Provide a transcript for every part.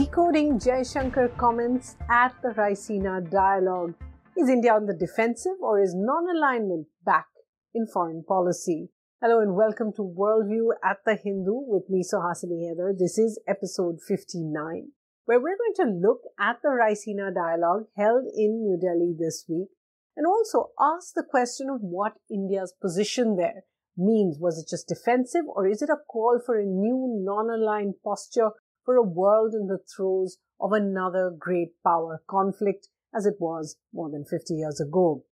Decoding Jaishankar comments at the Raisina dialogue. Is India on the defensive or is non alignment back in foreign policy? Hello and welcome to Worldview at the Hindu with me, Suhasini Haidar. This is episode 59, where we're going to look at the Raisina dialogue held in New Delhi this week and also ask the question of what India's position there means. Was it just defensive or is it a call for a new non aligned posture for a world in the throes of another great power conflict as it was more than 50 years ago.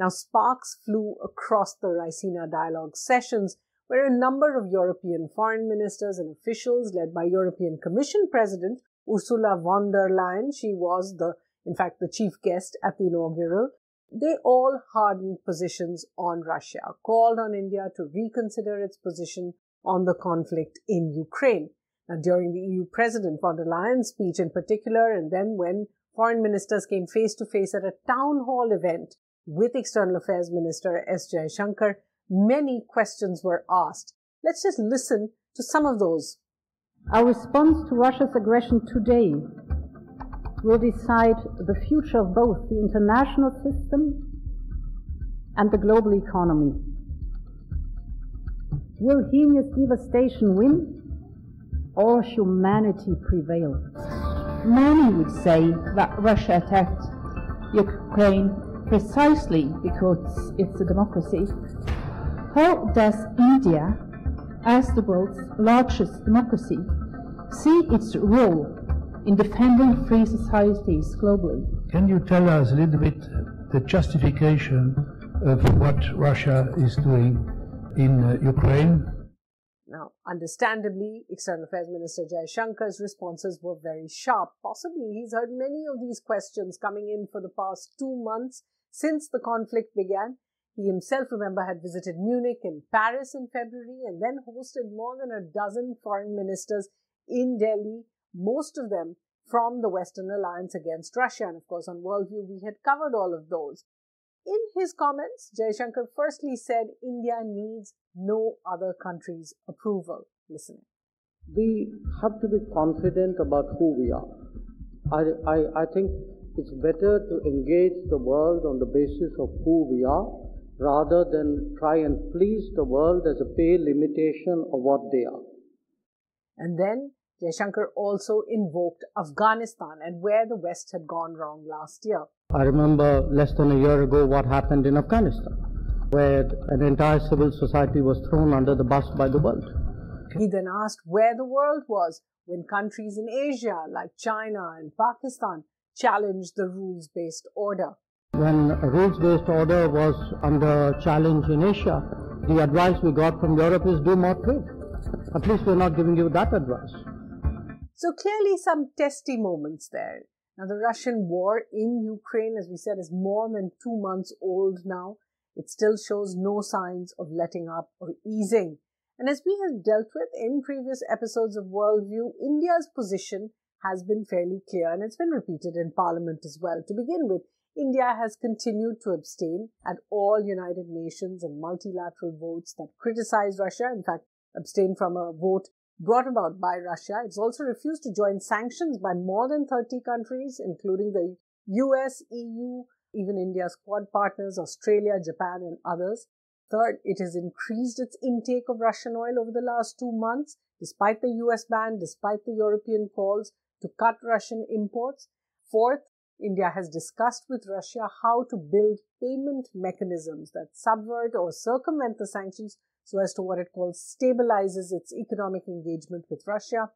Now, sparks flew across the Raisina dialogue sessions where a number of European foreign ministers and officials led by European Commission President Ursula von der Leyen, she was the, in fact, the chief guest at the inaugural, they all hardened positions on Russia, called on India to reconsider its position on the conflict in Ukraine. Now, during the EU President von der Leyen's speech in particular, and then when foreign ministers came face to face at a town hall event with External Affairs Minister S. Jaishankar, many questions were asked. Let's just listen to some of those. Our response to Russia's aggression today will decide the future of both the international system and the global economy. Will heinous devastation win? Or humanity prevail. Many would say that Russia attacked Ukraine precisely because it's a democracy. How does India, as the world's largest democracy, see its role in defending free societies globally? Can you tell us a little bit the justification of what Russia is doing in uh, Ukraine now, understandably, External Affairs Minister Jaishankar's responses were very sharp. Possibly he's heard many of these questions coming in for the past two months since the conflict began. He himself, remember, had visited Munich and Paris in February and then hosted more than a dozen foreign ministers in Delhi, most of them from the Western Alliance against Russia. And of course, on Worldview, we had covered all of those. In his comments, Jaishankar firstly said India needs no other country's approval. Listen. We have to be confident about who we are. I, I, I think it's better to engage the world on the basis of who we are rather than try and please the world as a pale imitation of what they are. And then Jaishankar also invoked Afghanistan and where the West had gone wrong last year. I remember less than a year ago what happened in Afghanistan, where an entire civil society was thrown under the bus by the world. He then asked where the world was when countries in Asia like China and Pakistan challenged the rules based order. When a rules based order was under challenge in Asia, the advice we got from Europe is do more trade. At least we're not giving you that advice. So clearly, some testy moments there. Now, the Russian war in Ukraine, as we said, is more than two months old now. It still shows no signs of letting up or easing. And as we have dealt with in previous episodes of Worldview, India's position has been fairly clear and it's been repeated in Parliament as well. To begin with, India has continued to abstain at all United Nations and multilateral votes that criticize Russia. In fact, abstain from a vote brought about by Russia. It's also refused to join sanctions by more than 30 countries, including the US, EU, even India's Quad partners, Australia, Japan, and others. Third, it has increased its intake of Russian oil over the last two months, despite the US ban, despite the European calls to cut Russian imports. Fourth, India has discussed with Russia how to build payment mechanisms that subvert or circumvent the sanctions so as to what it calls stabilizes its economic engagement with Russia.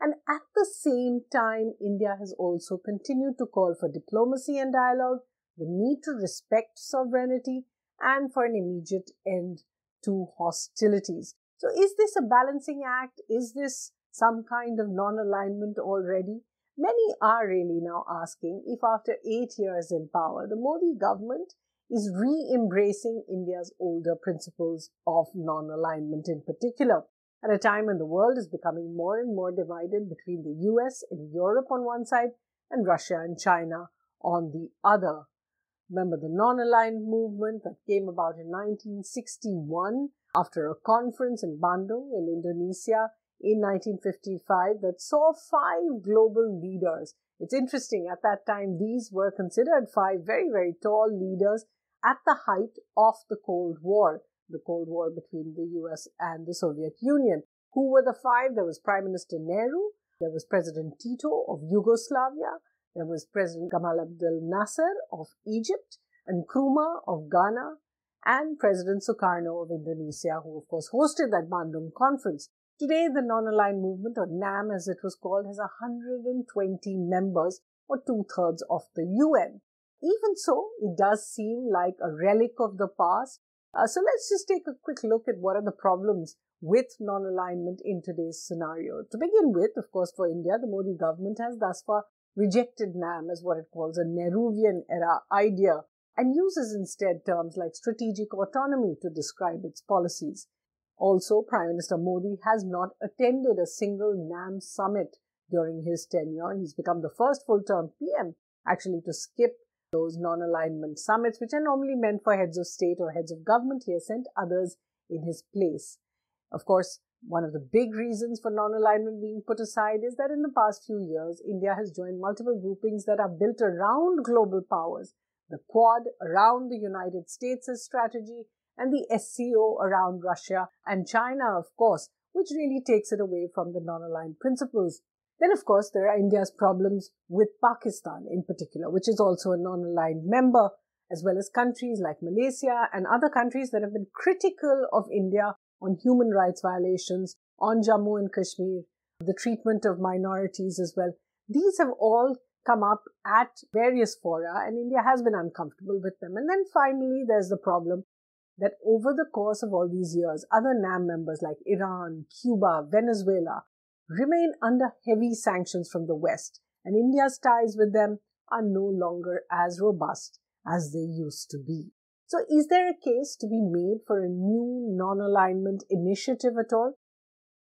And at the same time, India has also continued to call for diplomacy and dialogue, the need to respect sovereignty, and for an immediate end to hostilities. So is this a balancing act? Is this some kind of non-alignment already? Many are really now asking if after eight years in power, the Modi government is re-embracing India's older principles of non-alignment in particular at a time when the world is becoming more and more divided between the US and Europe on one side and Russia and China on the other. Remember the non-aligned movement that came about in 1961 after a conference in Bandung in Indonesia. in 1955 that saw five global leaders. It's interesting, at that time, these were considered five very, very tall leaders at the height of the Cold War, the Cold War between the US and the Soviet Union. Who were the five? There was Prime Minister Nehru, there was President Tito of Yugoslavia, there was President Gamal Abdel Nasser of Egypt, and Nkrumah of Ghana, and President Sukarno of Indonesia, who of course hosted that Bandung conference. Today, the non-aligned movement, or NAM as it was called, has 120 members, or two-thirds of the UN. Even so, it does seem like a relic of the past. Uh, so let's just take a quick look at what are the problems with non-alignment in today's scenario. To begin with, of course, for India, the Modi government has thus far rejected NAM as what it calls a Nehruvian era idea and uses instead terms like strategic autonomy to describe its policies. Also, Prime Minister Modi has not attended a single NAM summit during his tenure. He's become the first full-term PM actually to skip those non-alignment summits, which are normally meant for heads of state or heads of government. He has sent others in his place. Of course, one of the big reasons for non-alignment being put aside is that in the past few years, India has joined multiple groupings that are built around global powers, the Quad around the United States' strategy, and the SCO around Russia and China, of course, which really takes it away from the non-aligned principles. Then, of course, there are India's problems with Pakistan in particular, which is also a non-aligned member, as well as countries like Malaysia and other countries that have been critical of India on human rights violations, on Jammu and Kashmir, the treatment of minorities as well. These have all come up at various fora and India has been uncomfortable with them. And then finally, there's the problem that over the course of all these years, other NAM members like Iran, Cuba, Venezuela remain under heavy sanctions from the West, and India's ties with them are no longer as robust as they used to be. So, is there a case to be made for a new non alignment initiative at all?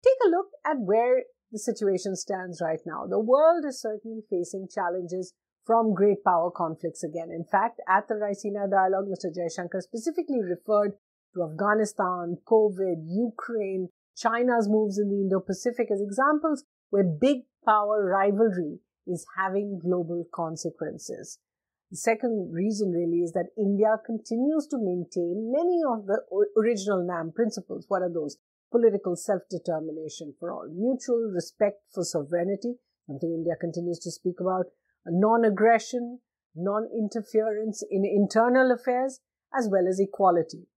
Take a look at where the situation stands right now. The world is certainly facing challenges from great power conflicts again. In fact, at the Raisina dialogue, Mr. Jaishankar specifically referred to Afghanistan, COVID, Ukraine, China's moves in the Indo-Pacific as examples where big power rivalry is having global consequences. The second reason really is that India continues to maintain many of the original NAM principles. What are those? Political self-determination for all, mutual respect for sovereignty, something India continues to speak about, non-aggression, non-interference in internal affairs, as well as equality.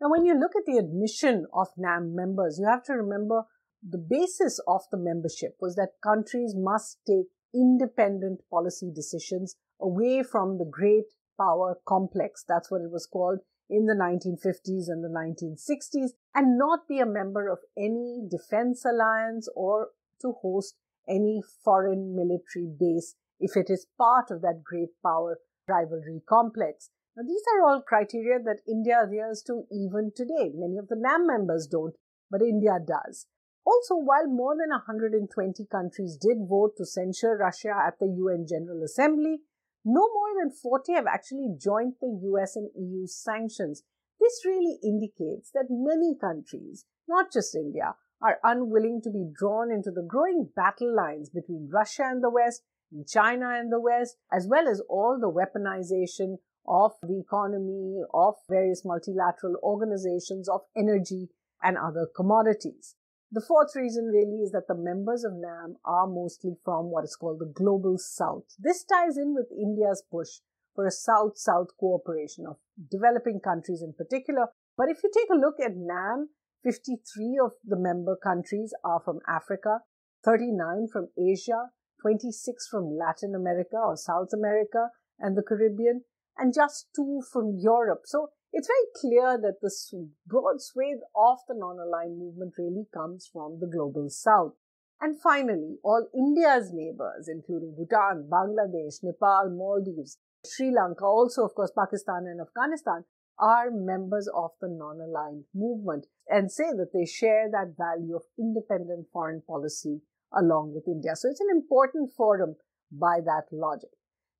Now, when you look at the admission of NAM members, you have to remember the basis of the membership was that countries must take independent policy decisions away from the great power complex. That's what it was called in the 1950s and the 1960s, and not be a member of any defense alliance or to host any foreign military base if it is part of that great power rivalry complex. Now, these are all criteria that India adheres to even today. Many of the NAM members don't, but India does. Also, while more than 120 countries did vote to censure Russia at the UN General Assembly, no more than 40 have actually joined the US and EU sanctions. This really indicates that many countries, not just India, are unwilling to be drawn into the growing battle lines between Russia and the West in China and the West, as well as all the weaponization of the economy, of various multilateral organizations, of energy and other commodities. The fourth reason really is that the members of NAM are mostly from what is called the global south. This ties in with India's push for a south-south cooperation of developing countries in particular. But if you take a look at NAM, 53 of the member countries are from Africa, 39 from Asia, 26 from Latin America or South America and the Caribbean, and just two from Europe. So it's very clear that the broad swathe of the non-aligned movement really comes from the global south. And finally, all India's neighbors, including Bhutan, Bangladesh, Nepal, Maldives, Sri Lanka, also of course Pakistan and Afghanistan, are members of the non-aligned movement and say that they share that value of independent foreign policy along with India. So it's an important forum by that logic.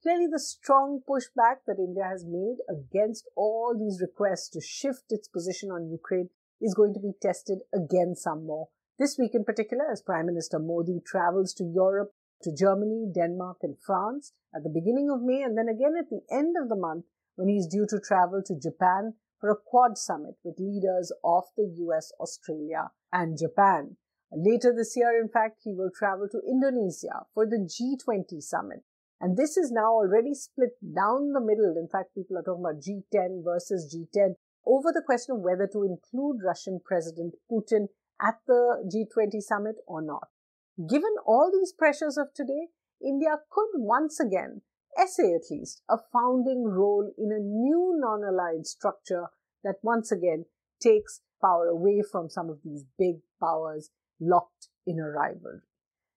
Clearly, the strong pushback that India has made against all these requests to shift its position on Ukraine is going to be tested again some more This week in particular, as Prime Minister Modi travels to Europe, to Germany, Denmark, and France at the beginning of May, and then again at the end of the month when he's due to travel to Japan for a Quad summit with leaders of the US, Australia, and Japan. Later this year, in fact, he will travel to Indonesia for the G20 summit. And this is now already split down the middle. In fact, people are talking about G10 versus G10 over the question of whether to include Russian President Putin at the G20 summit or not. Given all these pressures of today, India could once again essay at least a founding role in a new non-aligned structure that once again takes power away from some of these big powers locked in a rivalry.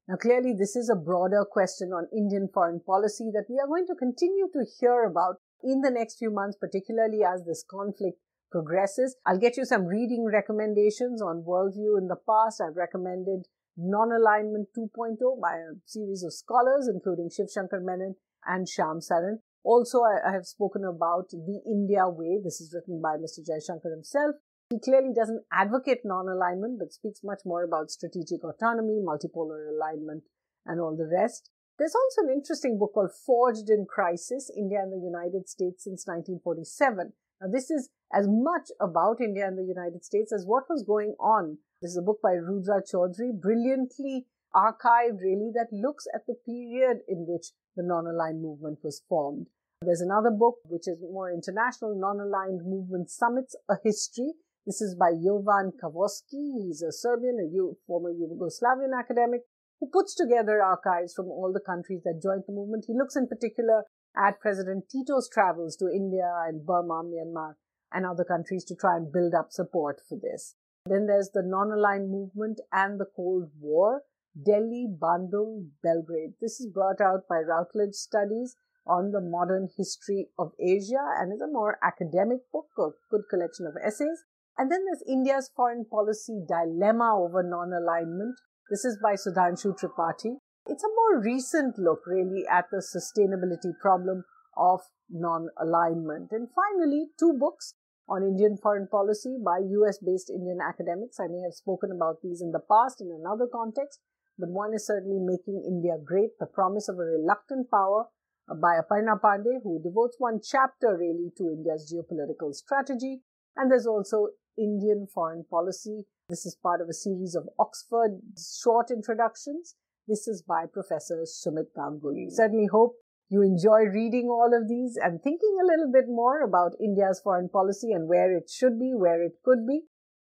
Now, clearly, this is a broader question on Indian foreign policy that we are going to continue to hear about in the next few months, particularly as this conflict progresses. I'll get you some reading recommendations on worldview in the past. I've recommended Non-Alignment 2.0 by a series of scholars, including Shiv Shankar Menon and Shyam Saran. Also, I, have spoken about The India Way. This is written by Mr. Jaishankar himself. He clearly doesn't advocate non alignment, but speaks much more about strategic autonomy, multipolar alignment, and all the rest. There's also an interesting book called Forged in Crisis India and the United States since 1947. Now, this is as much about India and the United States as what was going on. This is a book by Rudra Chaudhuri, brilliantly archived, really, that looks at the period in which the non aligned movement was formed. There's another book which is more international, Non Aligned Movement Summits, A History. This is by Jovan Kavoski. He's a Serbian, a former Yugoslavian academic who puts together archives from all the countries that joined the movement. He looks in particular at President Tito's travels to India and Burma, Myanmar, and other countries to try and build up support for this. Then there's the non-aligned movement and the Cold War, Delhi, Bandung, Belgrade. This is brought out by Routledge Studies on the modern history of Asia and is a more academic book, a good collection of essays. And then there's India's foreign policy dilemma over non-alignment. This is by Sudhanshu Tripathi. It's a more recent look really at the sustainability problem of non-alignment. And finally, two books on Indian foreign policy by US based Indian academics. I may have spoken about these in the past in another context, but one is certainly Making India Great, the promise of a reluctant power uh, by Aparna Pande, who devotes one chapter really to India's geopolitical strategy. And there's also Indian foreign policy. This is part of a series of Oxford short introductions. This is by Professor Sumit Ganguly. Mm. Certainly hope you enjoy reading all of these and thinking a little bit more about India's foreign policy and where it should be, where it could be.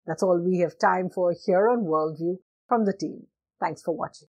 That's all we have time for here on Worldview from the team. Thanks for watching.